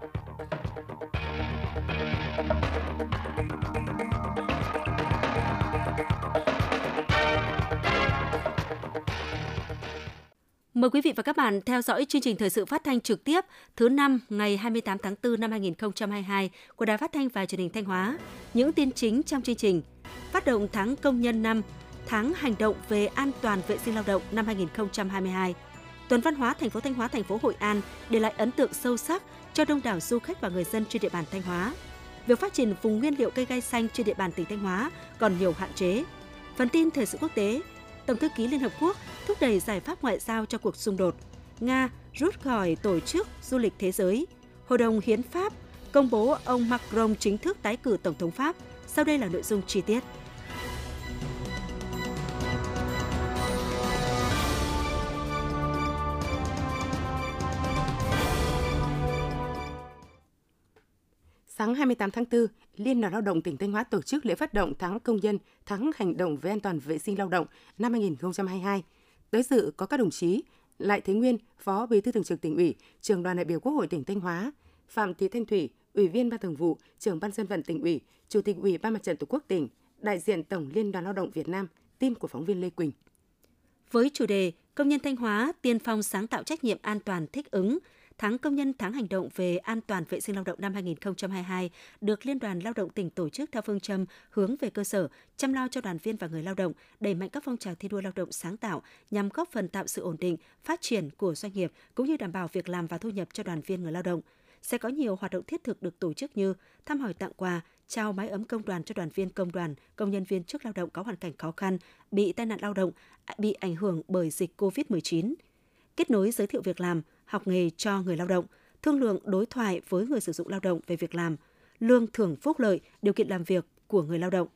Mời quý vị và các bạn theo dõi chương trình thời sự phát thanh trực tiếp thứ năm ngày 28 tháng 4 năm 2022 của Đài Phát thanh và Truyền hình Thanh Hóa. Những tin chính trong chương trình: Phát động tháng công nhân năm, tháng hành động về an toàn vệ sinh lao động năm 2022. Tuần văn hóa thành phố Thanh Hóa, thành phố Hội An để lại ấn tượng sâu sắc cho đông đảo du khách và người dân trên địa bàn Thanh Hóa. Việc phát triển vùng nguyên liệu cây gai xanh trên địa bàn tỉnh Thanh Hóa còn nhiều hạn chế. Phần tin thời sự quốc tế, Tổng thư ký Liên Hợp Quốc thúc đẩy giải pháp ngoại giao cho cuộc xung đột. Nga rút khỏi Tổ chức Du lịch Thế giới. Hội đồng Hiến pháp công bố ông Macron chính thức tái cử Tổng thống Pháp. Sau đây là nội dung chi tiết. Sáng 28 tháng 4, Liên đoàn Lao động tỉnh Thanh Hóa tổ chức lễ phát động tháng công nhân, tháng hành động về an toàn vệ sinh lao động năm 2022. Tới dự có các đồng chí Lại Thế Nguyên, Phó Bí thư Thường trực tỉnh ủy, Trường đoàn đại biểu Quốc hội tỉnh Thanh Hóa, Phạm Thị Thanh Thủy, Ủy viên Ban Thường vụ, Trưởng Ban dân vận tỉnh ủy, Chủ tịch Ủy ban Mặt trận Tổ quốc tỉnh, đại diện Tổng Liên đoàn Lao động Việt Nam, tin của phóng viên Lê Quỳnh. Với chủ đề Công nhân Thanh Hóa tiên phong sáng tạo trách nhiệm an toàn thích ứng, Tháng công nhân tháng hành động về an toàn vệ sinh lao động năm 2022 được Liên đoàn Lao động tỉnh tổ chức theo phương châm hướng về cơ sở, chăm lo cho đoàn viên và người lao động, đẩy mạnh các phong trào thi đua lao động sáng tạo nhằm góp phần tạo sự ổn định, phát triển của doanh nghiệp cũng như đảm bảo việc làm và thu nhập cho đoàn viên người lao động. Sẽ có nhiều hoạt động thiết thực được tổ chức như thăm hỏi tặng quà, trao mái ấm công đoàn cho đoàn viên công đoàn, công nhân viên chức lao động có hoàn cảnh khó khăn, bị tai nạn lao động, bị ảnh hưởng bởi dịch COVID-19, kết nối giới thiệu việc làm, học nghề cho người lao động, thương lượng đối thoại với người sử dụng lao động về việc làm, lương thưởng phúc lợi, điều kiện làm việc của người lao động.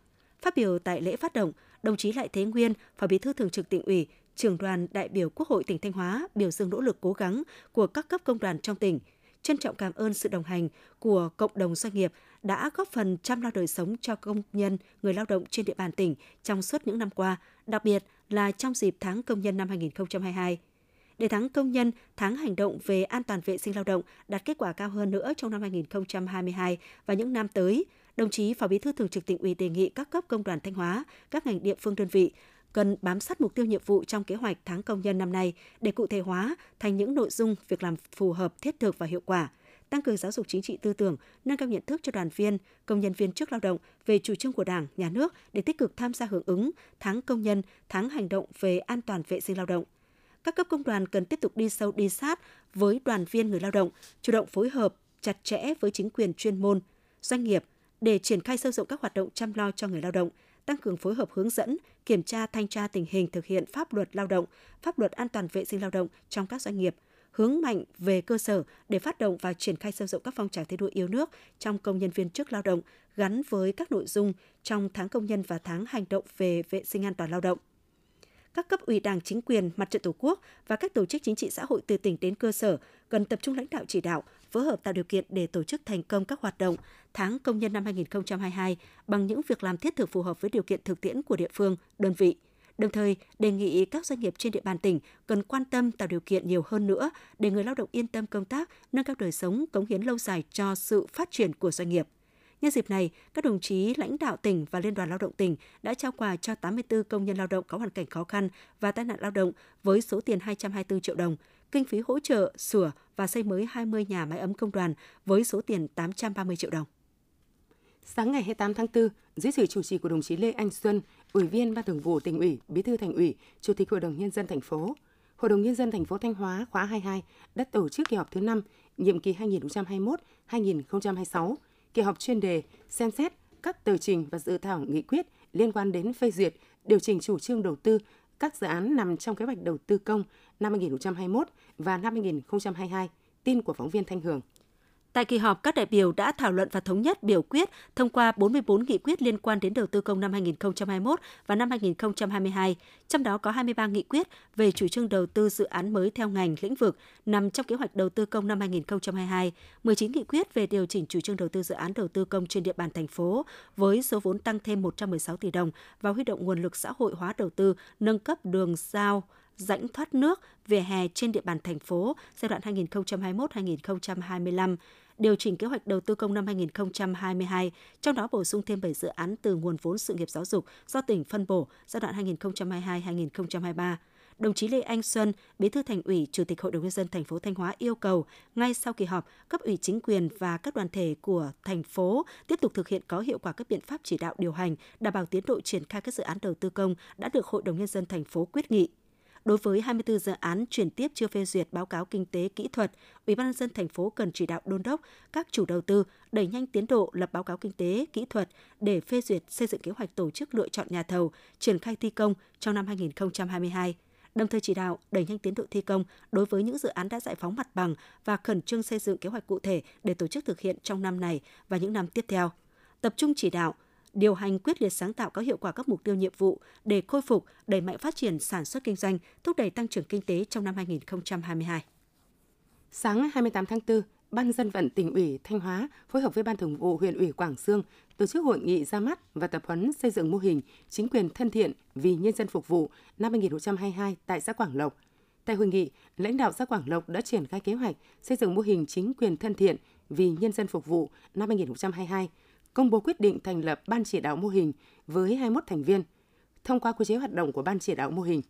Phát biểu tại lễ phát động, đồng chí Lại Thế Nguyên, Phó Bí thư Thường trực tỉnh ủy, trưởng đoàn đại biểu Quốc hội tỉnh Thanh Hóa biểu dương nỗ lực cố gắng của các cấp công đoàn trong tỉnh, trân trọng cảm ơn sự đồng hành của cộng đồng doanh nghiệp đã góp phần chăm lo đời sống cho công nhân, người lao động trên địa bàn tỉnh trong suốt những năm qua, đặc biệt là trong dịp tháng công nhân năm 2022 để tháng công nhân, tháng hành động về an toàn vệ sinh lao động đạt kết quả cao hơn nữa trong năm 2022 và những năm tới, đồng chí Phó Bí thư Thường trực tỉnh ủy đề nghị các cấp công đoàn Thanh Hóa, các ngành địa phương đơn vị cần bám sát mục tiêu nhiệm vụ trong kế hoạch tháng công nhân năm nay để cụ thể hóa thành những nội dung việc làm phù hợp, thiết thực và hiệu quả tăng cường giáo dục chính trị tư tưởng, nâng cao nhận thức cho đoàn viên, công nhân viên chức lao động về chủ trương của Đảng, Nhà nước để tích cực tham gia hưởng ứng tháng công nhân, tháng hành động về an toàn vệ sinh lao động các cấp công đoàn cần tiếp tục đi sâu đi sát với đoàn viên người lao động, chủ động phối hợp chặt chẽ với chính quyền chuyên môn, doanh nghiệp để triển khai sâu rộng các hoạt động chăm lo cho người lao động, tăng cường phối hợp hướng dẫn, kiểm tra thanh tra tình hình thực hiện pháp luật lao động, pháp luật an toàn vệ sinh lao động trong các doanh nghiệp, hướng mạnh về cơ sở để phát động và triển khai sâu rộng các phong trào thi đua yêu nước trong công nhân viên chức lao động gắn với các nội dung trong tháng công nhân và tháng hành động về vệ sinh an toàn lao động các cấp ủy Đảng, chính quyền, mặt trận Tổ quốc và các tổ chức chính trị xã hội từ tỉnh đến cơ sở cần tập trung lãnh đạo chỉ đạo, phối hợp tạo điều kiện để tổ chức thành công các hoạt động tháng công nhân năm 2022 bằng những việc làm thiết thực phù hợp với điều kiện thực tiễn của địa phương, đơn vị. Đồng thời, đề nghị các doanh nghiệp trên địa bàn tỉnh cần quan tâm tạo điều kiện nhiều hơn nữa để người lao động yên tâm công tác, nâng cao đời sống, cống hiến lâu dài cho sự phát triển của doanh nghiệp. Nhân dịp này, các đồng chí lãnh đạo tỉnh và Liên đoàn Lao động tỉnh đã trao quà cho 84 công nhân lao động có hoàn cảnh khó khăn và tai nạn lao động với số tiền 224 triệu đồng, kinh phí hỗ trợ sửa và xây mới 20 nhà máy ấm công đoàn với số tiền 830 triệu đồng. Sáng ngày 28 tháng 4, dưới sự chủ trì của đồng chí Lê Anh Xuân, Ủy viên Ban Thường vụ tỉnh ủy, Bí thư Thành ủy, Chủ tịch Hội đồng nhân dân thành phố, Hội đồng nhân dân thành phố Thanh Hóa khóa 22 đã tổ chức kỳ họp thứ 5, nhiệm kỳ 2021-2026 kỳ họp chuyên đề xem xét các tờ trình và dự thảo nghị quyết liên quan đến phê duyệt, điều chỉnh chủ trương đầu tư các dự án nằm trong kế hoạch đầu tư công năm 2021 và năm 2022. Tin của phóng viên Thanh Hường. Tại kỳ họp, các đại biểu đã thảo luận và thống nhất biểu quyết thông qua 44 nghị quyết liên quan đến đầu tư công năm 2021 và năm 2022, trong đó có 23 nghị quyết về chủ trương đầu tư dự án mới theo ngành lĩnh vực nằm trong kế hoạch đầu tư công năm 2022, 19 nghị quyết về điều chỉnh chủ trương đầu tư dự án đầu tư công trên địa bàn thành phố với số vốn tăng thêm 116 tỷ đồng và huy động nguồn lực xã hội hóa đầu tư, nâng cấp đường giao rãnh thoát nước, vỉa hè trên địa bàn thành phố giai đoạn 2021-2025, điều chỉnh kế hoạch đầu tư công năm 2022, trong đó bổ sung thêm 7 dự án từ nguồn vốn sự nghiệp giáo dục do tỉnh phân bổ giai đoạn 2022-2023 đồng chí Lê Anh Xuân, Bí thư Thành ủy, Chủ tịch Hội đồng nhân dân thành phố Thanh Hóa yêu cầu ngay sau kỳ họp, cấp ủy chính quyền và các đoàn thể của thành phố tiếp tục thực hiện có hiệu quả các biện pháp chỉ đạo điều hành, đảm bảo tiến độ triển khai các dự án đầu tư công đã được Hội đồng nhân dân thành phố quyết nghị. Đối với 24 dự án chuyển tiếp chưa phê duyệt báo cáo kinh tế kỹ thuật, Ủy ban nhân dân thành phố cần chỉ đạo đôn đốc các chủ đầu tư đẩy nhanh tiến độ lập báo cáo kinh tế kỹ thuật để phê duyệt xây dựng kế hoạch tổ chức lựa chọn nhà thầu, triển khai thi công trong năm 2022 đồng thời chỉ đạo đẩy nhanh tiến độ thi công đối với những dự án đã giải phóng mặt bằng và khẩn trương xây dựng kế hoạch cụ thể để tổ chức thực hiện trong năm này và những năm tiếp theo. Tập trung chỉ đạo điều hành quyết liệt sáng tạo có hiệu quả các mục tiêu nhiệm vụ để khôi phục, đẩy mạnh phát triển sản xuất kinh doanh, thúc đẩy tăng trưởng kinh tế trong năm 2022. Sáng 28 tháng 4, Ban dân vận tỉnh ủy Thanh Hóa phối hợp với Ban thường vụ huyện ủy Quảng Sương tổ chức hội nghị ra mắt và tập huấn xây dựng mô hình chính quyền thân thiện vì nhân dân phục vụ năm 2022 tại xã Quảng Lộc. Tại hội nghị, lãnh đạo xã Quảng Lộc đã triển khai kế hoạch xây dựng mô hình chính quyền thân thiện vì nhân dân phục vụ năm 2022, công bố quyết định thành lập ban chỉ đạo mô hình với 21 thành viên, thông qua quy chế hoạt động của ban chỉ đạo mô hình.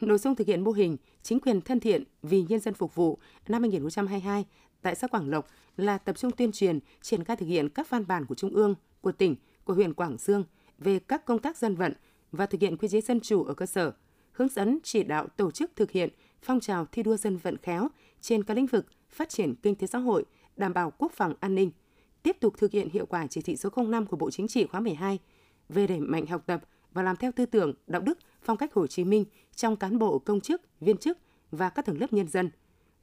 Nội dung thực hiện mô hình chính quyền thân thiện vì nhân dân phục vụ năm 2022 tại xã Quảng Lộc là tập trung tuyên truyền, triển khai thực hiện các văn bản của Trung ương, của tỉnh, của huyện Quảng Dương về các công tác dân vận và thực hiện quy chế dân chủ ở cơ sở, hướng dẫn chỉ đạo tổ chức thực hiện phong trào thi đua dân vận khéo trên các lĩnh vực phát triển kinh tế xã hội, đảm bảo quốc phòng an ninh, tiếp tục thực hiện hiệu quả chỉ thị số 05 của Bộ Chính trị khóa 12 về đẩy mạnh học tập và làm theo tư tưởng, đạo đức, phong cách Hồ Chí Minh trong cán bộ công chức, viên chức và các tầng lớp nhân dân.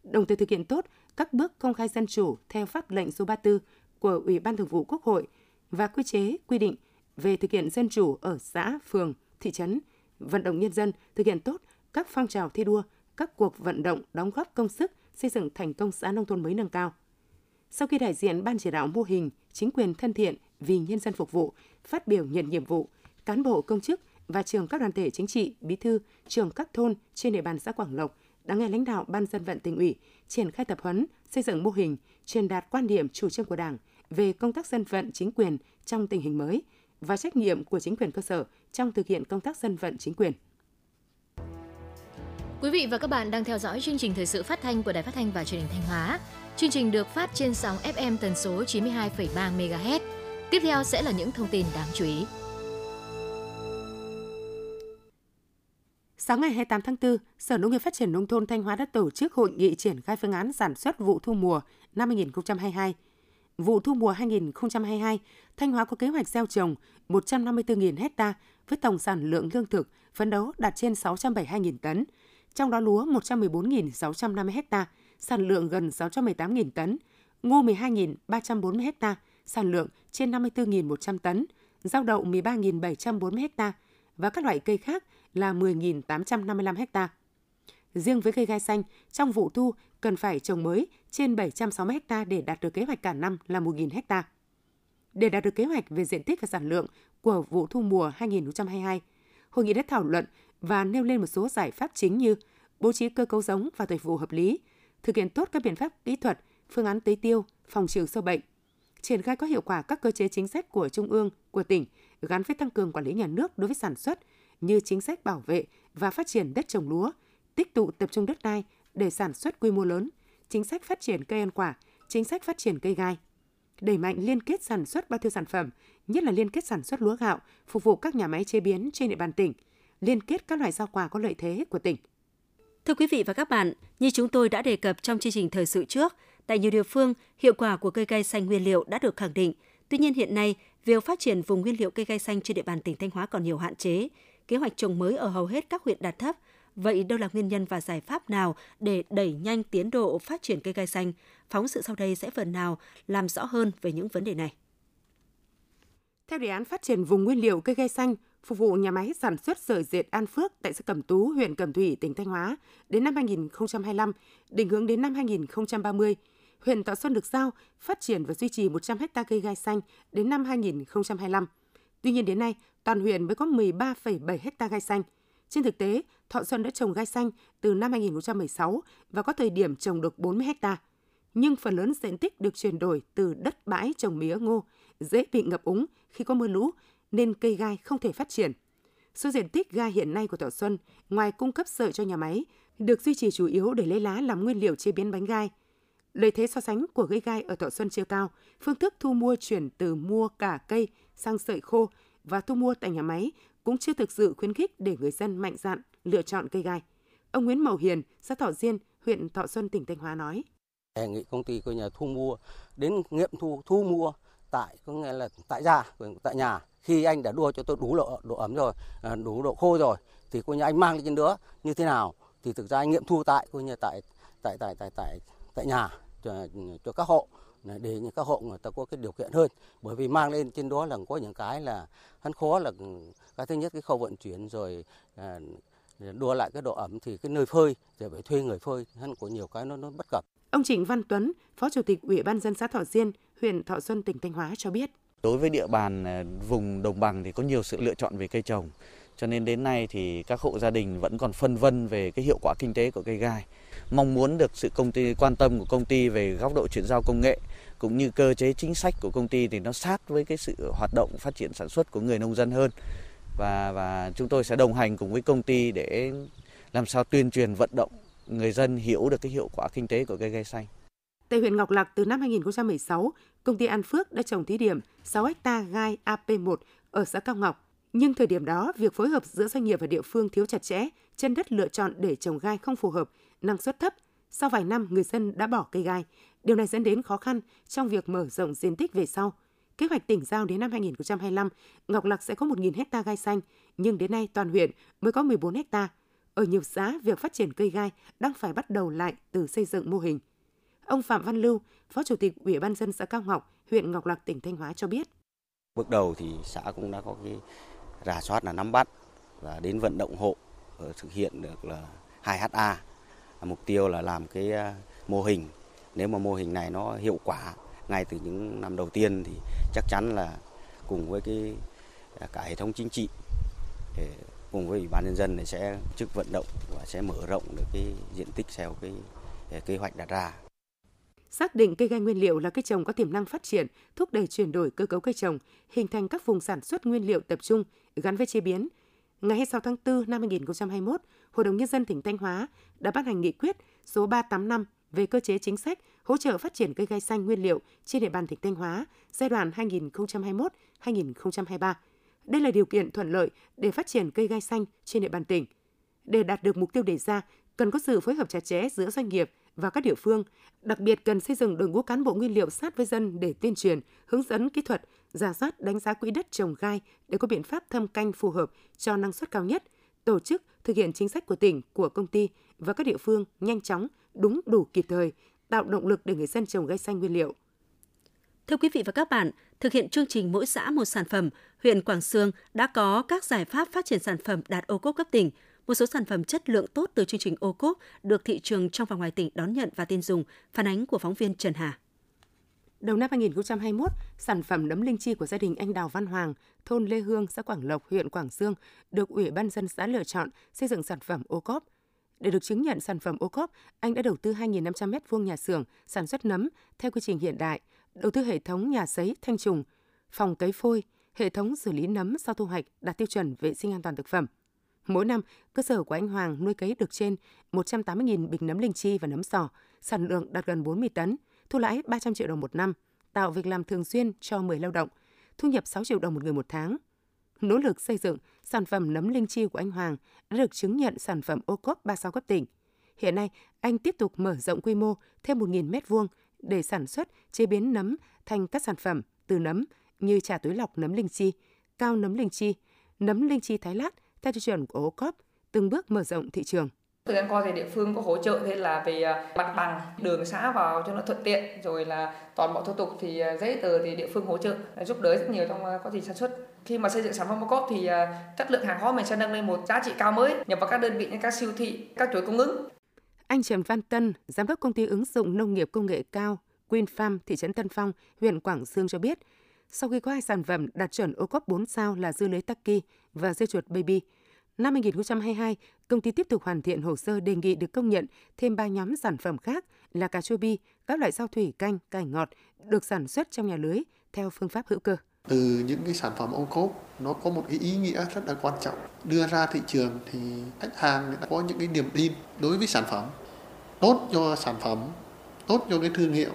Đồng thời thực hiện tốt các bước công khai dân chủ theo pháp lệnh số 34 của Ủy ban Thường vụ Quốc hội và quy chế quy định về thực hiện dân chủ ở xã, phường, thị trấn, vận động nhân dân thực hiện tốt các phong trào thi đua, các cuộc vận động đóng góp công sức xây dựng thành công xã nông thôn mới nâng cao. Sau khi đại diện ban chỉ đạo mô hình chính quyền thân thiện vì nhân dân phục vụ phát biểu nhận nhiệm vụ, cán bộ công chức và trường các đoàn thể chính trị, bí thư, trường các thôn trên địa bàn xã Quảng Lộc đã nghe lãnh đạo ban dân vận tỉnh ủy triển khai tập huấn, xây dựng mô hình, truyền đạt quan điểm chủ trương của Đảng về công tác dân vận chính quyền trong tình hình mới và trách nhiệm của chính quyền cơ sở trong thực hiện công tác dân vận chính quyền. Quý vị và các bạn đang theo dõi chương trình thời sự phát thanh của Đài Phát thanh và Truyền hình Thanh Hóa. Chương trình được phát trên sóng FM tần số 92,3 MHz. Tiếp theo sẽ là những thông tin đáng chú ý. Sáng ngày 28 tháng 4, Sở Nông nghiệp Phát triển Nông thôn Thanh Hóa đã tổ chức hội nghị triển khai phương án sản xuất vụ thu mùa năm 2022. Vụ thu mùa 2022, Thanh Hóa có kế hoạch gieo trồng 154.000 hecta với tổng sản lượng lương thực phấn đấu đạt trên 672.000 tấn, trong đó lúa 114.650 ha, sản lượng gần 618.000 tấn, ngô 12.340 ha, sản lượng trên 54.100 tấn, rau đậu 13.740 ha và các loại cây khác là 10.855 ha. Riêng với cây gai xanh, trong vụ thu cần phải trồng mới trên 760 ha để đạt được kế hoạch cả năm là 1.000 ha. Để đạt được kế hoạch về diện tích và sản lượng của vụ thu mùa 2022, hội nghị đã thảo luận và nêu lên một số giải pháp chính như bố trí cơ cấu giống và thời vụ hợp lý, thực hiện tốt các biện pháp kỹ thuật, phương án tưới tiêu, phòng trừ sâu bệnh, triển khai có hiệu quả các cơ chế chính sách của trung ương, của tỉnh gắn với tăng cường quản lý nhà nước đối với sản xuất như chính sách bảo vệ và phát triển đất trồng lúa, tích tụ tập trung đất đai để sản xuất quy mô lớn, chính sách phát triển cây ăn quả, chính sách phát triển cây gai. Đẩy mạnh liên kết sản xuất bao tiêu sản phẩm, nhất là liên kết sản xuất lúa gạo, phục vụ các nhà máy chế biến trên địa bàn tỉnh, liên kết các loại rau quả có lợi thế của tỉnh. Thưa quý vị và các bạn, như chúng tôi đã đề cập trong chương trình thời sự trước, tại nhiều địa phương, hiệu quả của cây gai xanh nguyên liệu đã được khẳng định. Tuy nhiên hiện nay, việc phát triển vùng nguyên liệu cây gai xanh trên địa bàn tỉnh Thanh Hóa còn nhiều hạn chế. Kế hoạch trồng mới ở hầu hết các huyện đạt thấp, Vậy đâu là nguyên nhân và giải pháp nào để đẩy nhanh tiến độ phát triển cây gai xanh? Phóng sự sau đây sẽ phần nào làm rõ hơn về những vấn đề này. Theo đề án phát triển vùng nguyên liệu cây gai xanh, phục vụ nhà máy sản xuất sợi dệt An Phước tại xã Cẩm Tú, huyện Cẩm Thủy, tỉnh Thanh Hóa đến năm 2025, định hướng đến năm 2030, huyện Thọ Xuân được giao phát triển và duy trì 100 ha cây gai xanh đến năm 2025. Tuy nhiên đến nay, toàn huyện mới có 13,7 ha gai xanh – Trên thực tế, Thọ Xuân đã trồng gai xanh từ năm 2016 và có thời điểm trồng được 40 ha. Nhưng phần lớn diện tích được chuyển đổi từ đất bãi trồng mía ngô, dễ bị ngập úng khi có mưa lũ nên cây gai không thể phát triển. Số diện tích gai hiện nay của Thọ Xuân, ngoài cung cấp sợi cho nhà máy, được duy trì chủ yếu để lấy lá làm nguyên liệu chế biến bánh gai. Lợi thế so sánh của cây gai ở Thọ Xuân chưa cao, phương thức thu mua chuyển từ mua cả cây sang sợi khô và thu mua tại nhà máy cũng chưa thực sự khuyến khích để người dân mạnh dạn lựa chọn cây gai. Ông Nguyễn Mậu Hiền, xã Thọ Diên, huyện Thọ Xuân, tỉnh Thanh Hóa nói. Đề nghị công ty của nhà thu mua đến nghiệm thu thu mua tại có nghĩa là tại gia tại nhà khi anh đã đua cho tôi đủ độ độ ẩm rồi à, đủ độ khô rồi thì coi như anh mang lên trên nữa. Như thế nào? Thì thực ra anh nghiệm thu tại coi như tại tại tại tại tại tại nhà cho, cho các hộ. Để những các hộ người ta có cái điều kiện hơn. Bởi vì mang lên trên đó là có những cái là hắn khó là ừ, cái thứ nhất cái khâu vận chuyển rồi à, đua lại cái độ ẩm thì cái nơi phơi rồi phải thuê người phơi. Hắn có nhiều cái nó nó bất cập. Ông Trịnh Văn Tuấn phó chủ tịch ủy ban dân xã Thọ Diên huyện Thọ Xuân tỉnh Thanh Hóa cho biết đối với địa bàn à, vùng đồng bằng thì có nhiều sự lựa chọn về cây trồng. Cho nên đến nay thì các hộ gia đình vẫn còn phân vân về cái hiệu quả kinh tế của cây gai. Mong muốn được sự công ty, quan tâm của công ty về góc độ chuyển giao công nghệ, cũng như cơ chế chính sách của công ty thì nó sát với cái sự hoạt động, phát triển sản xuất của người nông dân hơn. Và và chúng tôi sẽ đồng hành cùng với công ty để làm sao tuyên truyền vận động người dân hiểu được cái hiệu quả kinh tế của cây gai xanh. Tại huyện Ngọc Lặc từ năm 2016, công ty An Phước đã trồng thí điểm 6 ha gai AP1 ở xã Cao Ngọc. Nhưng thời điểm đó, việc phối hợp giữa doanh nghiệp và địa phương thiếu chặt chẽ, chân đất lựa chọn để trồng gai không phù hợp, năng suất thấp. Sau vài năm, người dân đã bỏ cây gai. Điều này dẫn đến khó khăn trong việc mở rộng diện tích về sau. Kế hoạch tỉnh giao đến năm 2025, Ngọc Lặc sẽ có 1.000 hecta gai xanh, nhưng đến nay toàn huyện mới có 14 hecta. Ở nhiều xã, việc phát triển cây gai đang phải bắt đầu lại từ xây dựng mô hình. Ông Phạm Văn Lưu, Phó Chủ tịch Ủy ban dân xã Cao Ngọc, huyện Ngọc Lặc, tỉnh Thanh Hóa cho biết. Bước đầu thì xã cũng đã có cái rà soát là nắm bắt và đến vận động hộ ờ, thực hiện được là 2 HA. Mục tiêu là làm cái ờ, mô hình. Nếu mà mô hình này nó hiệu quả ngay từ những năm đầu tiên thì chắc chắn là cùng với cái ờ, cả hệ thống chính trị cùng với ủy ban nhân dân sẽ chức vận động và sẽ mở rộng được cái diện tích theo cái kế hoạch đặt ra. Xác định cây gai nguyên liệu là cây trồng có tiềm năng phát triển, thúc đẩy chuyển đổi cơ cấu cây trồng, hình thành các vùng sản xuất nguyên liệu tập trung gắn với chế biến. Ngày 26 tháng 4 năm 2021, Hội đồng Nhân dân tỉnh Thanh Hóa đã ban hành nghị quyết số 385 về cơ chế chính sách hỗ trợ phát triển cây gai xanh nguyên liệu trên địa bàn tỉnh Thanh Hóa giai đoạn 2021-2023. Đây là điều kiện thuận lợi để phát triển cây gai xanh trên địa bàn tỉnh. Để đạt được mục tiêu đề ra, cần có sự phối hợp chặt chẽ giữa doanh nghiệp và các địa phương, đặc biệt cần xây dựng đội ngũ cán bộ nguyên liệu sát với dân để tuyên truyền, hướng dẫn kỹ thuật, giả soát đánh giá quỹ đất trồng gai để có biện pháp thâm canh phù hợp cho năng suất cao nhất, tổ chức thực hiện chính sách của tỉnh, của công ty và các địa phương nhanh chóng, đúng đủ kịp thời, tạo động lực để người dân trồng gai xanh nguyên liệu. Thưa quý vị và các bạn, thực hiện chương trình mỗi xã một sản phẩm, huyện Quảng Sương đã có các giải pháp phát triển sản phẩm đạt ô cốp cấp tỉnh. Một số sản phẩm chất lượng tốt từ chương trình ô cốp được thị trường trong và ngoài tỉnh đón nhận và tin dùng, phản ánh của phóng viên Trần Hà. Đầu năm 2021, sản phẩm nấm linh chi của gia đình anh Đào Văn Hoàng, thôn Lê Hương, xã Quảng Lộc, huyện Quảng Sương được Ủy ban dân xã lựa chọn xây dựng sản phẩm ô cốp. Để được chứng nhận sản phẩm ô cốp, anh đã đầu tư 2.500 m2 nhà xưởng sản xuất nấm theo quy trình hiện đại, đầu tư hệ thống nhà sấy thanh trùng, phòng cấy phôi, hệ thống xử lý nấm sau thu hoạch đạt tiêu chuẩn vệ sinh an toàn thực phẩm. Mỗi năm, cơ sở của anh Hoàng nuôi cấy được trên 180.000 bịch nấm linh chi và nấm sò, sản lượng đạt gần 40 tấn, thu lãi 300 triệu đồng một năm, tạo việc làm thường xuyên cho 10 lao động, thu nhập 6 triệu đồng một người một tháng. Nỗ lực xây dựng, sản phẩm nấm linh chi của anh Hoàng đã được chứng nhận sản phẩm ô cốp 36 cấp tỉnh. Hiện nay, anh tiếp tục mở rộng quy mô thêm 1.000 m2 để sản xuất, chế biến nấm thành các sản phẩm từ nấm như trà túi lọc nấm linh chi, cao nấm linh chi, nấm linh chi thái lát theo tiêu chuẩn của ô cốp, từng bước mở rộng thị trường. Thời gian qua thì địa phương có hỗ trợ thế là về à, mặt bằng đường xã vào cho nó thuận tiện rồi là toàn bộ thủ tục thì à, giấy tờ thì địa phương hỗ trợ giúp đỡ rất nhiều trong à, quá trình sản xuất. Khi mà xây dựng sản phẩm ô cốp thì chất lượng hàng hóa mình sẽ nâng lên một giá trị cao mới nhập vào các đơn vị như các siêu thị, các chuỗi cung ứng. Anh Trần Văn Tân, giám đốc công ty ứng dụng nông nghiệp công nghệ cao Queen Farm thị trấn Tân Phong, huyện Quảng Sương cho biết, sau khi có hai sản phẩm đạt chuẩn ô cốp 4 sao là dưa lưới Taki và dưa chuột Baby, Năm 2022, công ty tiếp tục hoàn thiện hồ sơ đề nghị được công nhận thêm 3 nhóm sản phẩm khác là cà chua bi, các loại rau thủy canh, cải ngọt được sản xuất trong nhà lưới theo phương pháp hữu cơ. Từ những cái sản phẩm ô cốp nó có một cái ý nghĩa rất là quan trọng. Đưa ra thị trường thì khách hàng đã có những cái niềm tin đối với sản phẩm. Tốt cho sản phẩm, tốt cho cái thương hiệu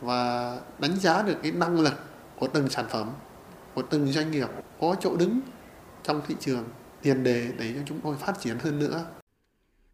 và đánh giá được cái năng lực của từng sản phẩm, của từng doanh nghiệp có chỗ đứng trong thị trường tiền đề để cho chúng tôi phát triển hơn nữa.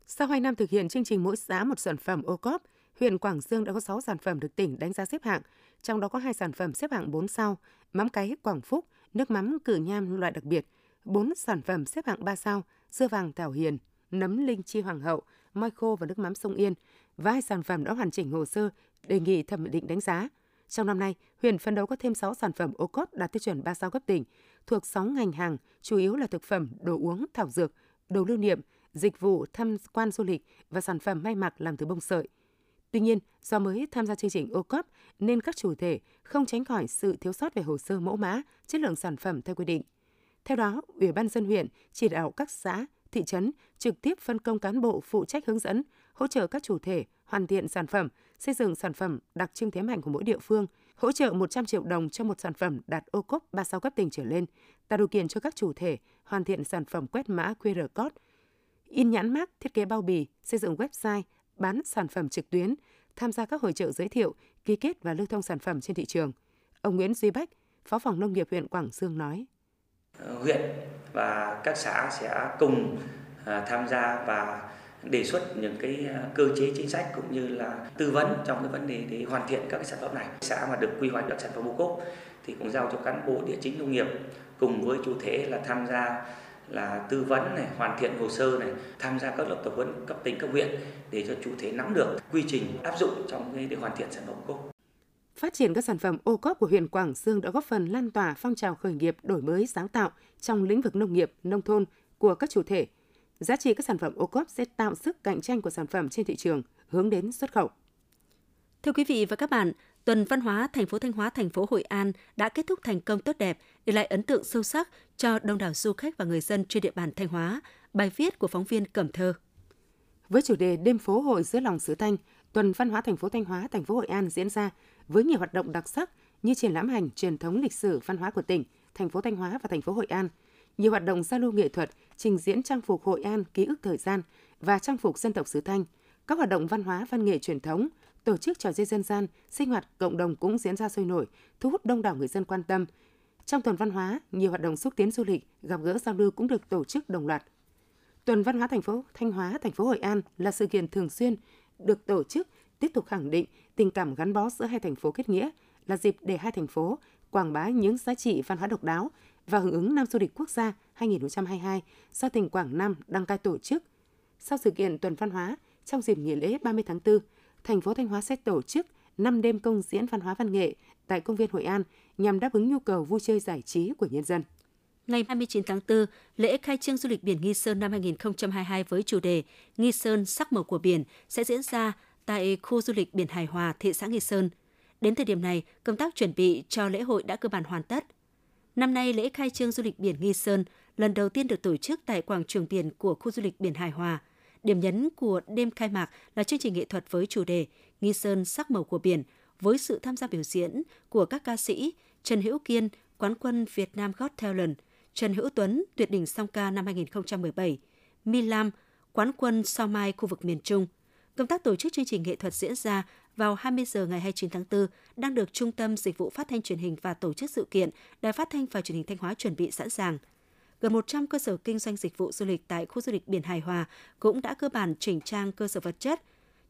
Sau 2 năm thực hiện chương trình mỗi xã một sản phẩm ô cốp, huyện Quảng Dương đã có 6 sản phẩm được tỉnh đánh giá xếp hạng, trong đó có 2 sản phẩm xếp hạng 4 sao, mắm cái Quảng Phúc, nước mắm cử nham loại đặc biệt, 4 sản phẩm xếp hạng 3 sao, dưa vàng Thảo Hiền, nấm linh chi hoàng hậu, moi khô và nước mắm sông Yên, và hai sản phẩm đã hoàn chỉnh hồ sơ đề nghị thẩm định đánh giá. Trong năm nay, huyện phấn đấu có thêm 6 sản phẩm ô cốp đạt tiêu chuẩn 3 sao cấp tỉnh, thuộc 6 ngành hàng, chủ yếu là thực phẩm, đồ uống, thảo dược, đồ lưu niệm, dịch vụ tham quan du lịch và sản phẩm may mặc làm từ bông sợi. Tuy nhiên, do mới tham gia chương trình ô cốp nên các chủ thể không tránh khỏi sự thiếu sót về hồ sơ mẫu mã, chất lượng sản phẩm theo quy định. Theo đó, Ủy ban dân huyện chỉ đạo các xã, thị trấn trực tiếp phân công cán bộ phụ trách hướng dẫn, hỗ trợ các chủ thể hoàn thiện sản phẩm, xây dựng sản phẩm đặc trưng thế mạnh của mỗi địa phương, hỗ trợ 100 triệu đồng cho một sản phẩm đạt ô cốp 3 sao cấp tỉnh trở lên, tạo điều kiện cho các chủ thể hoàn thiện sản phẩm quét mã QR code, in nhãn mác, thiết kế bao bì, xây dựng website, bán sản phẩm trực tuyến, tham gia các hội trợ giới thiệu, ký kết và lưu thông sản phẩm trên thị trường. Ông Nguyễn Duy Bách, Phó phòng Nông nghiệp huyện Quảng Dương nói. Ờ, huyện và các xã sẽ cùng à, tham gia và đề xuất những cái à, cơ chế chính sách cũng như là tư vấn trong cái vấn đề để hoàn thiện các cái sản phẩm này. Xã mà được quy hoạch được sản phẩm ô cốp thì cũng giao cho cán bộ địa chính nông nghiệp cùng với chủ thể là tham gia là tư vấn này, hoàn thiện hồ sơ này, tham gia các lớp tập huấn cấp tỉnh cấp huyện để cho chủ thể nắm được quy trình áp dụng trong cái để hoàn thiện sản phẩm ô cốp. Phát triển các sản phẩm ô cốp của huyện Quảng Dương đã góp phần lan tỏa phong trào khởi nghiệp đổi mới sáng tạo trong lĩnh vực nông nghiệp, nông thôn của các chủ thể. Giá trị các sản phẩm ô cốp sẽ tạo sức cạnh tranh của sản phẩm trên thị trường, hướng đến xuất khẩu. Thưa quý vị và các bạn, Tuần Văn hóa thành phố Thanh Hóa, thành phố Hội An đã kết thúc thành công tốt đẹp, để lại ấn tượng sâu sắc cho đông đảo du khách và người dân trên địa bàn Thanh Hóa. Bài viết của phóng viên Cẩm Thơ. Với chủ đề Đêm phố hội giữa lòng xứ Thanh, Tuần Văn hóa thành phố Thanh Hóa, thành phố Hội An diễn ra với nhiều hoạt động đặc sắc như triển lãm hành truyền thống lịch sử văn hóa của tỉnh, thành phố Thanh Hóa và thành phố Hội An, nhiều hoạt động giao lưu nghệ thuật, trình diễn trang phục Hội An ký ức thời gian và trang phục dân tộc xứ Thanh, các hoạt động văn hóa văn nghệ truyền thống, tổ chức trò chơi dân gian, sinh hoạt cộng đồng cũng diễn ra sôi nổi, thu hút đông đảo người dân quan tâm. Trong tuần văn hóa, nhiều hoạt động xúc tiến du lịch, gặp gỡ giao lưu cũng được tổ chức đồng loạt. Tuần văn hóa thành phố Thanh Hóa, thành phố Hội An là sự kiện thường xuyên được tổ chức tiếp tục khẳng định tình cảm gắn bó giữa hai thành phố kết nghĩa, là dịp để hai thành phố quảng bá những giá trị văn hóa độc đáo và hưởng ứng năm du lịch quốc gia 2022 do tỉnh Quảng Nam đăng cai tổ chức. Sau sự kiện tuần văn hóa, trong dịp nghỉ lễ 30 tháng 4, thành phố Thanh Hóa sẽ tổ chức 5 đêm công diễn văn hóa văn nghệ tại công viên Hội An nhằm đáp ứng nhu cầu vui chơi giải trí của nhân dân. Ngày 29 tháng 4, lễ khai trương du lịch biển Nghi Sơn năm 2022 với chủ đề Nghi Sơn sắc màu của biển sẽ diễn ra tại khu du lịch biển Hải Hòa, thị xã Nghi Sơn. Đến thời điểm này, công tác chuẩn bị cho lễ hội đã cơ bản hoàn tất. Năm nay, lễ khai trương du lịch biển Nghi Sơn lần đầu tiên được tổ chức tại quảng trường biển của khu du lịch biển Hải Hòa. Điểm nhấn của đêm khai mạc là chương trình nghệ thuật với chủ đề Nghi Sơn sắc màu của biển với sự tham gia biểu diễn của các ca sĩ Trần Hữu Kiên, quán quân Việt Nam Got Talent, Trần Hữu Tuấn, tuyệt đỉnh song ca năm 2017, Mi Lam, quán quân sao mai khu vực miền Trung. Công tác tổ chức chương trình nghệ thuật diễn ra vào 20 giờ ngày 29 tháng 4 đang được Trung tâm Dịch vụ Phát thanh Truyền hình và Tổ chức Sự kiện Đài Phát thanh và Truyền hình Thanh Hóa chuẩn bị sẵn sàng. Gần 100 cơ sở kinh doanh dịch vụ du lịch tại khu du lịch biển Hải Hòa cũng đã cơ bản chỉnh trang cơ sở vật chất,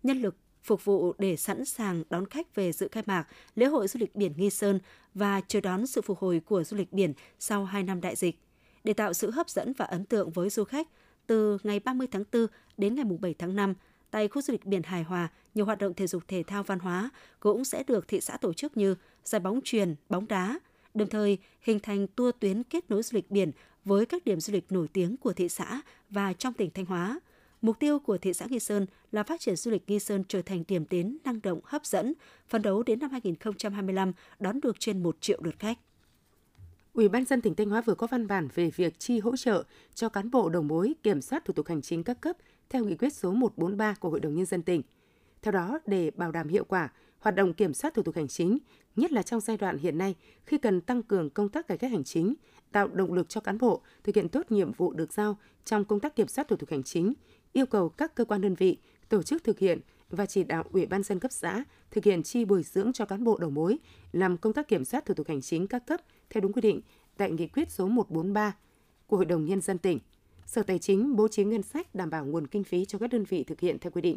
nhân lực phục vụ để sẵn sàng đón khách về dự khai mạc lễ hội du lịch biển Nghi Sơn và chờ đón sự phục hồi của du lịch biển sau 2 năm đại dịch. Để tạo sự hấp dẫn và ấn tượng với du khách, từ ngày 30 tháng 4 đến ngày 7 tháng 5, tại khu du lịch biển Hải Hòa, nhiều hoạt động thể dục thể thao văn hóa cũng sẽ được thị xã tổ chức như giải bóng truyền, bóng đá, đồng thời hình thành tour tuyến kết nối du lịch biển với các điểm du lịch nổi tiếng của thị xã và trong tỉnh Thanh Hóa. Mục tiêu của thị xã Nghi Sơn là phát triển du lịch Nghi Sơn trở thành điểm đến năng động, hấp dẫn, phấn đấu đến năm 2025 đón được trên 1 triệu lượt khách. Ủy ban dân tỉnh Thanh Hóa vừa có văn bản về việc chi hỗ trợ cho cán bộ đầu mối kiểm soát thủ tục hành chính các cấp theo nghị quyết số 143 của Hội đồng Nhân dân tỉnh. Theo đó, để bảo đảm hiệu quả, hoạt động kiểm soát thủ tục hành chính, nhất là trong giai đoạn hiện nay khi cần tăng cường công tác cải cách hành chính, tạo động lực cho cán bộ thực hiện tốt nhiệm vụ được giao trong công tác kiểm soát thủ tục hành chính, yêu cầu các cơ quan đơn vị tổ chức thực hiện và chỉ đạo Ủy ban dân cấp xã thực hiện chi bồi dưỡng cho cán bộ đầu mối làm công tác kiểm soát thủ tục hành chính các cấp theo đúng quy định tại nghị quyết số 143 của Hội đồng Nhân dân tỉnh. Sở Tài chính bố trí ngân sách đảm bảo nguồn kinh phí cho các đơn vị thực hiện theo quy định.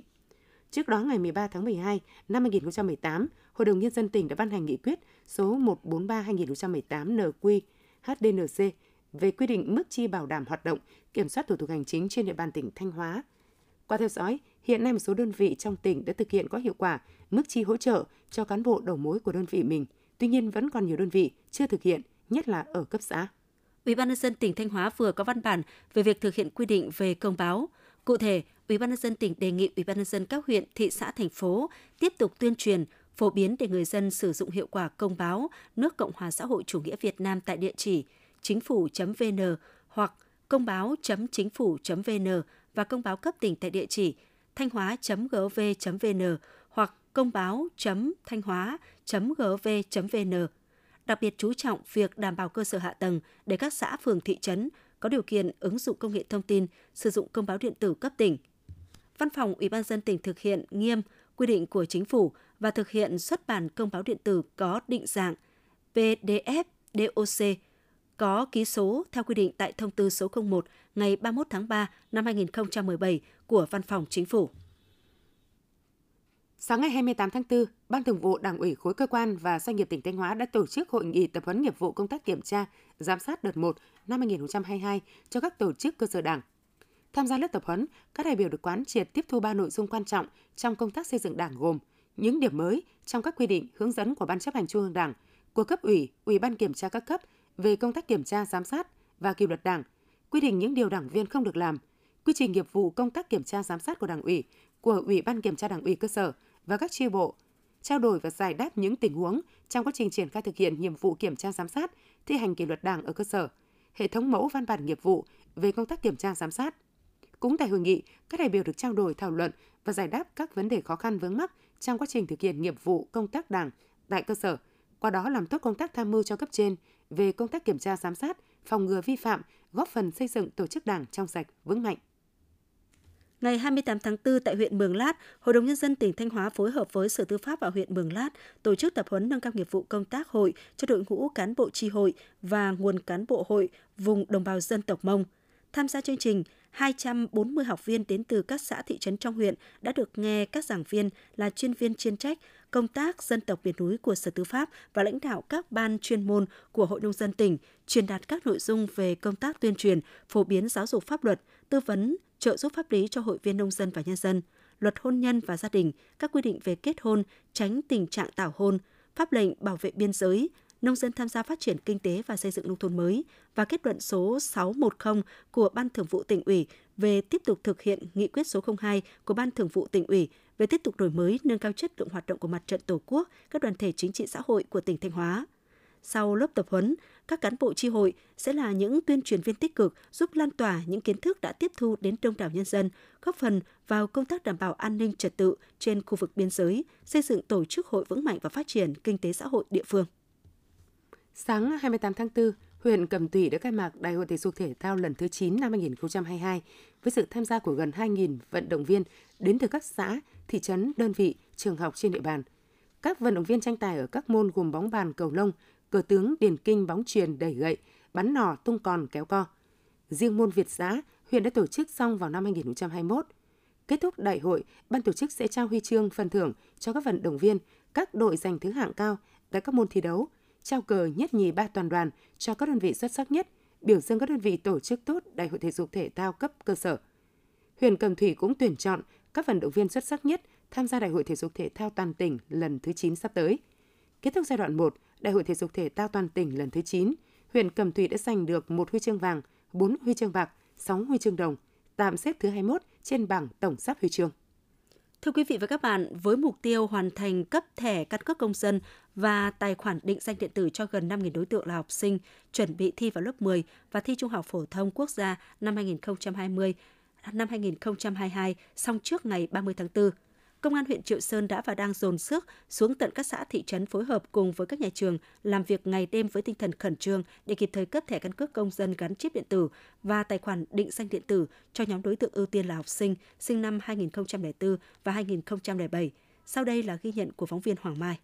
Trước đó, ngày 13 tháng 12 năm 2018, Hội đồng Nhân dân tỉnh đã ban hành nghị quyết số 143-2018 NQ HDNC về quy định mức chi bảo đảm hoạt động kiểm soát thủ tục hành chính trên địa bàn tỉnh Thanh Hóa. Qua theo dõi, hiện nay một số đơn vị trong tỉnh đã thực hiện có hiệu quả mức chi hỗ trợ cho cán bộ đầu mối của đơn vị mình. Tuy nhiên vẫn còn nhiều đơn vị chưa thực hiện, nhất là ở cấp xã. Ủy ban nhân dân tỉnh Thanh Hóa vừa có văn bản về việc thực hiện quy định về công báo. Cụ thể, Ủy ban nhân dân tỉnh đề nghị Ủy ban nhân dân các huyện, thị xã, thành phố tiếp tục tuyên truyền, phổ biến để người dân sử dụng hiệu quả công báo nước Cộng hòa xã hội chủ nghĩa Việt Nam tại địa chỉ chính phủ.vn hoặc công báo.chính phủ.vn và công báo cấp tỉnh tại địa chỉ thanh hóa.gov.vn hoặc công báo.thanh hóa.gov.vn. Đặc biệt chú trọng việc đảm bảo cơ sở hạ tầng để các xã phường thị trấn có điều kiện ứng dụng công nghệ thông tin, sử dụng công báo điện tử cấp tỉnh. Văn phòng Ủy ban dân tỉnh thực hiện nghiêm quy định của chính phủ và thực hiện xuất bản công báo điện tử có định dạng PDF, DOC có ký số theo quy định tại thông tư số 01 ngày 31 tháng 3 năm 2017 của Văn phòng Chính phủ. Sáng ngày 28 tháng 4, Ban Thường vụ Đảng ủy khối cơ quan và doanh nghiệp tỉnh Thanh Hóa đã tổ chức hội nghị tập huấn nghiệp vụ công tác kiểm tra, giám sát đợt 1 năm 2022 cho các tổ chức cơ sở Đảng. Tham gia lớp tập huấn, các đại biểu được quán triệt tiếp thu ba nội dung quan trọng trong công tác xây dựng Đảng gồm những điểm mới trong các quy định hướng dẫn của Ban chấp hành Trung ương Đảng, của cấp ủy, ủy ban kiểm tra các cấp về công tác kiểm tra giám sát và kỷ luật Đảng, quy định những điều đảng viên không được làm, quy trình nghiệp vụ công tác kiểm tra giám sát của Đảng ủy, của Ủy ban kiểm tra Đảng ủy cơ sở và các chi bộ, trao đổi và giải đáp những tình huống trong quá trình triển khai thực hiện nhiệm vụ kiểm tra giám sát, thi hành kỷ luật Đảng ở cơ sở, hệ thống mẫu văn bản nghiệp vụ về công tác kiểm tra giám sát. Cũng tại hội nghị, các đại biểu được trao đổi thảo luận và giải đáp các vấn đề khó khăn vướng mắc trong quá trình thực hiện nhiệm vụ công tác Đảng tại cơ sở, qua đó làm tốt công tác tham mưu cho cấp trên về công tác kiểm tra giám sát, phòng ngừa vi phạm, góp phần xây dựng tổ chức Đảng trong sạch, vững mạnh. Ngày 28 tháng 4 tại huyện Mường Lát, Hội đồng Nhân dân tỉnh Thanh Hóa phối hợp với Sở Tư pháp và huyện Mường Lát tổ chức tập huấn nâng cao nghiệp vụ công tác hội cho đội ngũ cán bộ tri hội và nguồn cán bộ hội vùng đồng bào dân tộc Mông. Tham gia chương trình, 240 học viên đến từ các xã thị trấn trong huyện đã được nghe các giảng viên là chuyên viên chuyên trách công tác dân tộc miền núi của Sở Tư pháp và lãnh đạo các ban chuyên môn của Hội nông dân tỉnh truyền đạt các nội dung về công tác tuyên truyền, phổ biến giáo dục pháp luật, tư vấn, trợ giúp pháp lý cho hội viên nông dân và nhân dân, luật hôn nhân và gia đình, các quy định về kết hôn, tránh tình trạng tảo hôn, pháp lệnh bảo vệ biên giới, nông dân tham gia phát triển kinh tế và xây dựng nông thôn mới và kết luận số 610 của Ban Thường vụ tỉnh ủy về tiếp tục thực hiện nghị quyết số 02 của Ban Thường vụ tỉnh ủy về tiếp tục đổi mới nâng cao chất lượng hoạt động của mặt trận Tổ quốc, các đoàn thể chính trị xã hội của tỉnh Thanh Hóa. Sau lớp tập huấn, các cán bộ tri hội sẽ là những tuyên truyền viên tích cực giúp lan tỏa những kiến thức đã tiếp thu đến đông đảo nhân dân, góp phần vào công tác đảm bảo an ninh trật tự trên khu vực biên giới, xây dựng tổ chức hội vững mạnh và phát triển kinh tế xã hội địa phương. Sáng 28 tháng 4, huyện Cẩm Thủy đã khai mạc Đại hội thể dục thể thao lần thứ 9 năm 2022 với sự tham gia của gần 2.000 vận động viên đến từ các xã, thị trấn, đơn vị, trường học trên địa bàn. Các vận động viên tranh tài ở các môn gồm bóng bàn, cầu lông, cờ tướng, điền kinh, bóng truyền, đẩy gậy, bắn nỏ, tung còn, kéo co. Riêng môn Việt giã, huyện đã tổ chức xong vào năm 2021. Kết thúc đại hội, ban tổ chức sẽ trao huy chương phần thưởng cho các vận động viên, các đội giành thứ hạng cao tại các môn thi đấu, trao cờ nhất nhì ba toàn đoàn cho các đơn vị xuất sắc nhất, biểu dương các đơn vị tổ chức tốt Đại hội thể dục thể thao cấp cơ sở. Huyện Cầm Thủy cũng tuyển chọn các vận động viên xuất sắc nhất tham gia Đại hội thể dục thể thao toàn tỉnh lần thứ 9 sắp tới. Kết thúc giai đoạn 1, Đại hội thể dục thể thao toàn tỉnh lần thứ 9, huyện Cầm Thủy đã giành được một huy chương vàng, 4 huy chương bạc, 6 huy chương đồng, tạm xếp thứ 21 trên bảng tổng sắp huy chương. Thưa quý vị và các bạn, với mục tiêu hoàn thành cấp thẻ căn cước công dân và tài khoản định danh điện tử cho gần 5.000 đối tượng là học sinh chuẩn bị thi vào lớp 10 và thi Trung học phổ thông quốc gia năm 2020, năm 2022 xong trước ngày 30 tháng 4. Công an huyện Triệu Sơn đã và đang dồn sức xuống tận các xã thị trấn phối hợp cùng với các nhà trường làm việc ngày đêm với tinh thần khẩn trương để kịp thời cấp thẻ căn cước công dân gắn chip điện tử và tài khoản định danh điện tử cho nhóm đối tượng ưu tiên là học sinh sinh năm 2004 và 2007. Sau đây là ghi nhận của phóng viên Hoàng Mai.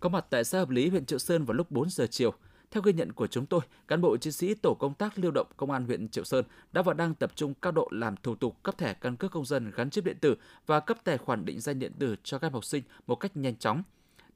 Có mặt tại xã Hợp Lý, huyện Triệu Sơn vào lúc 4 giờ chiều, theo ghi nhận của chúng tôi, cán bộ chiến sĩ tổ công tác lưu động công an huyện Triệu Sơn đã và đang tập trung cao độ làm thủ tục cấp thẻ căn cước công dân gắn chip điện tử và cấp tài khoản định danh điện tử cho các em học sinh một cách nhanh chóng.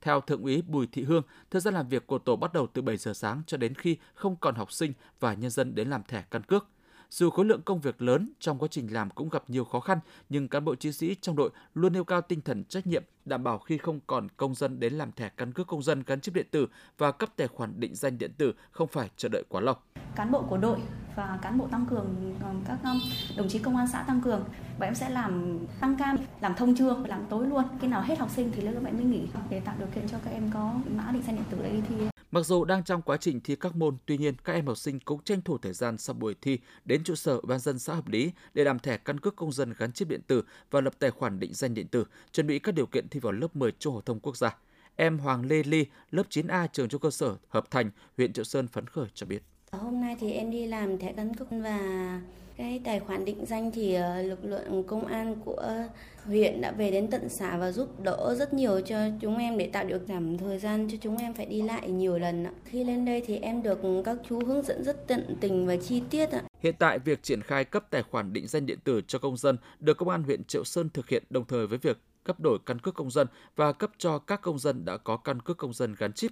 Theo Thượng úy Bùi Thị Hương, thời gian làm việc của tổ bắt đầu từ 7 giờ sáng cho đến khi không còn học sinh và nhân dân đến làm thẻ căn cước. Dù khối lượng công việc lớn trong quá trình làm cũng gặp nhiều khó khăn, nhưng cán bộ chiến sĩ trong đội luôn nêu cao tinh thần trách nhiệm, đảm bảo khi không còn công dân đến làm thẻ căn cước công dân gắn chip điện tử và cấp tài khoản định danh điện tử không phải chờ đợi quá lâu. Cán bộ của đội và cán bộ tăng cường ờ, các ờ, đồng chí công an xã tăng cường bọn em sẽ làm tăng cam làm thông trưa làm tối luôn khi nào hết học sinh thì lúc em mới nghỉ để tạo điều kiện cho các em có mã định danh điện tử để đi thi Mặc dù đang trong quá trình thi các môn, tuy nhiên các em học sinh cũng tranh thủ thời gian sau buổi thi đến trụ sở ban dân xã hợp lý để làm thẻ căn cước công dân gắn chip điện tử và lập tài khoản định danh điện tử, chuẩn bị các điều kiện thi vào lớp 10 trung học thông quốc gia. Em Hoàng Lê Ly, lớp 9A trường trung cơ sở Hợp Thành, huyện Triệu Sơn phấn khởi cho biết. Hôm nay thì em đi làm thẻ căn cước và cái tài khoản định danh thì ờ, lực lượng công an của huyện đã về đến tận xã và giúp đỡ rất nhiều cho chúng em để tạo điều giảm thời gian cho chúng em phải đi lại nhiều lần. Khi lên đây thì em được các chú hướng dẫn rất tận tình và chi tiết ạ. Hiện tại, việc triển khai cấp tài khoản định danh điện tử cho công dân được Công an huyện Triệu Sơn thực hiện đồng thời với việc cấp đổi căn cước công dân và cấp cho các công dân đã có căn cước công dân gắn chip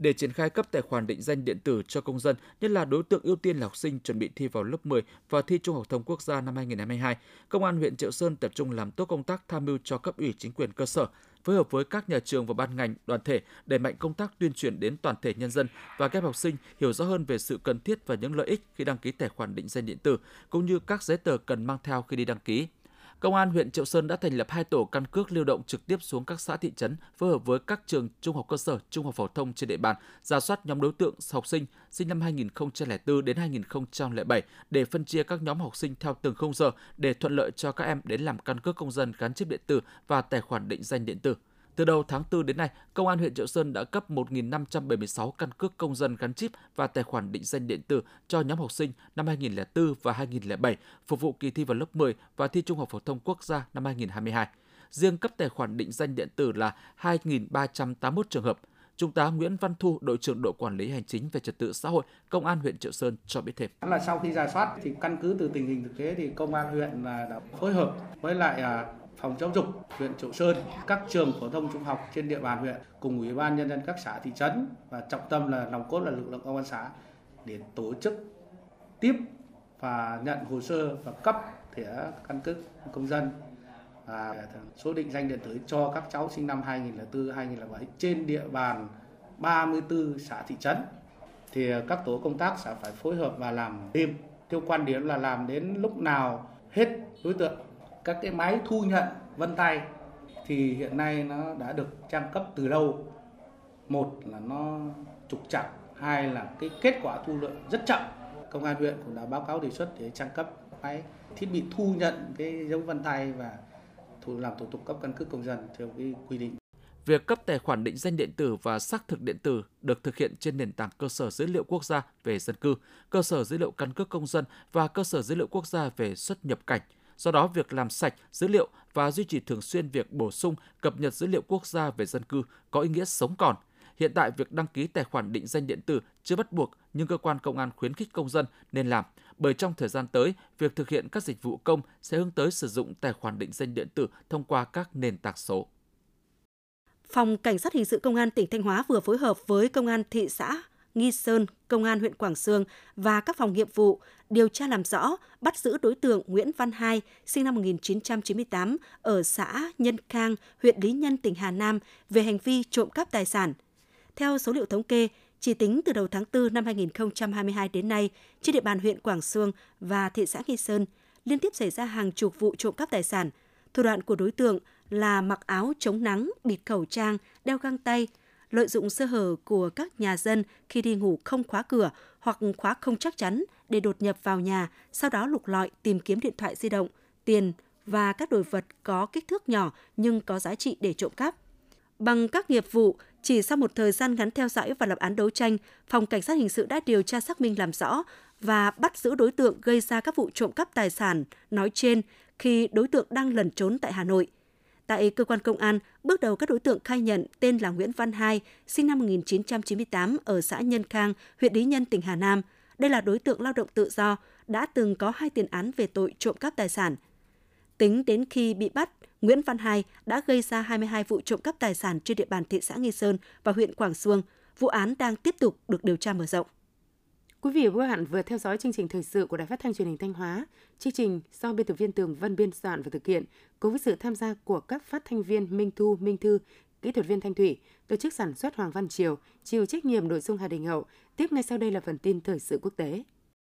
để triển khai cấp tài khoản định danh điện tử cho công dân, nhất là đối tượng ưu tiên là học sinh chuẩn bị thi vào lớp 10 và thi Trung học thông quốc gia năm 2022. Công an huyện Triệu Sơn tập trung làm tốt công tác tham mưu cho cấp ủy chính quyền cơ sở, phối hợp với các nhà trường và ban ngành, đoàn thể đẩy mạnh công tác tuyên truyền đến toàn thể nhân dân và các học sinh hiểu rõ hơn về sự cần thiết và những lợi ích khi đăng ký tài khoản định danh điện tử cũng như các giấy tờ cần mang theo khi đi đăng ký. Công an huyện Triệu Sơn đã thành lập hai tổ căn cước lưu động trực tiếp xuống các xã thị trấn, phối hợp với các trường trung học cơ sở, trung học phổ thông trên địa bàn, ra soát nhóm đối tượng học sinh sinh năm 2004 đến 2007 để phân chia các nhóm học sinh theo từng khung giờ để thuận lợi cho các em đến làm căn cước công dân gắn chip điện tử và tài khoản định danh điện tử. Từ đầu tháng 4 đến nay, Công an huyện Triệu Sơn đã cấp 1.576 căn cước công dân gắn chip và tài khoản định danh điện tử cho nhóm học sinh năm 2004 và 2007 phục vụ kỳ thi vào lớp 10 và thi Trung học phổ thông quốc gia năm 2022. Riêng cấp tài khoản định danh điện tử là 2.381 trường hợp. Trung tá Nguyễn Văn Thu, đội trưởng đội quản lý hành chính về trật tự xã hội, Công an huyện Triệu Sơn cho biết thêm. Là sau khi ra soát thì căn cứ từ tình hình thực tế thì Công an huyện đã phối hợp với lại à, phòng giáo dục huyện Triệu Sơn, các trường phổ thông trung học trên địa bàn huyện cùng ủy ban nhân dân các xã thị trấn và trọng tâm là nòng cốt là lực lượng công an xã để tổ chức tiếp và nhận hồ sơ và cấp thẻ căn cước công dân và số định danh điện tử cho các cháu sinh năm 2004 2007 trên địa bàn 34 xã thị trấn. Thì các tổ công tác sẽ phải phối hợp và làm đêm theo quan điểm là làm đến lúc nào hết đối tượng các cái máy thu nhận vân tay thì hiện nay nó đã được trang cấp từ lâu. Một là nó trục chặt hai là cái kết quả thu lượng rất chậm. Công an huyện cũng đã báo cáo đề xuất để trang cấp máy thiết bị thu nhận cái dấu vân tay và thủ làm thủ tục cấp căn cước công dân theo cái quy định. Việc cấp tài khoản định danh điện tử và xác thực điện tử được thực hiện trên nền tảng cơ sở dữ liệu quốc gia về dân cư, cơ sở dữ liệu căn cước công dân và cơ sở dữ liệu quốc gia về xuất nhập cảnh – Do đó, việc làm sạch dữ liệu và duy trì thường xuyên việc bổ sung, cập nhật dữ liệu quốc gia về dân cư có ý nghĩa sống còn. Hiện tại, việc đăng ký tài khoản định danh điện tử chưa bắt buộc, nhưng cơ quan công an khuyến khích công dân nên làm, bởi trong thời gian tới, việc thực hiện các dịch vụ công sẽ hướng tới sử dụng tài khoản định danh điện tử thông qua các nền tảng số. Phòng Cảnh sát Hình sự Công an tỉnh Thanh Hóa vừa phối hợp với Công an thị xã Nghi Sơn, Công an huyện Quảng Sương và các phòng nghiệp vụ điều tra làm rõ, bắt giữ đối tượng Nguyễn Văn Hai, sinh năm 1998, ở xã Nhân Khang, huyện Lý Nhân, tỉnh Hà Nam, về hành vi trộm cắp tài sản. Theo số liệu thống kê, chỉ tính từ đầu tháng 4 năm 2022 đến nay, trên địa bàn huyện Quảng Sương và thị xã Nghi Sơn liên tiếp xảy ra hàng chục vụ trộm cắp tài sản. Thủ đoạn của đối tượng là mặc áo chống nắng, bịt khẩu trang, đeo găng tay, lợi dụng sơ hở của các nhà dân khi đi ngủ không khóa cửa hoặc khóa không chắc chắn để đột nhập vào nhà, sau đó lục lọi tìm kiếm điện thoại di động, tiền và các đồ vật có kích thước nhỏ nhưng có giá trị để trộm cắp. Bằng các nghiệp vụ, chỉ sau một thời gian ngắn theo dõi và lập án đấu tranh, Phòng Cảnh sát Hình sự đã điều tra xác minh làm rõ và bắt giữ đối tượng gây ra các vụ trộm cắp tài sản nói trên khi đối tượng đang lẩn trốn tại Hà Nội. Tại cơ quan công an, bước đầu các đối tượng khai nhận tên là Nguyễn Văn Hai, sinh năm 1998 ở xã Nhân Khang, huyện Lý Nhân, tỉnh Hà Nam. Đây là đối tượng lao động tự do, đã từng có hai tiền án về tội trộm cắp tài sản. Tính đến khi bị bắt, Nguyễn Văn Hai đã gây ra 22 vụ trộm cắp tài sản trên địa bàn thị xã Nghi Sơn và huyện Quảng Sương. Vụ án đang tiếp tục được điều tra mở rộng. Quý vị và các bạn vừa theo dõi chương trình thời sự của Đài Phát thanh Truyền hình Thanh Hóa. Chương trình do biên tập viên Tường Vân biên soạn và thực hiện, cùng với sự tham gia của các phát thanh viên Minh Thu, Minh Thư, kỹ thuật viên Thanh Thủy, tổ chức sản xuất Hoàng Văn Triều, chịu trách nhiệm nội dung Hà Đình Hậu. Tiếp ngay sau đây là phần tin thời sự quốc tế.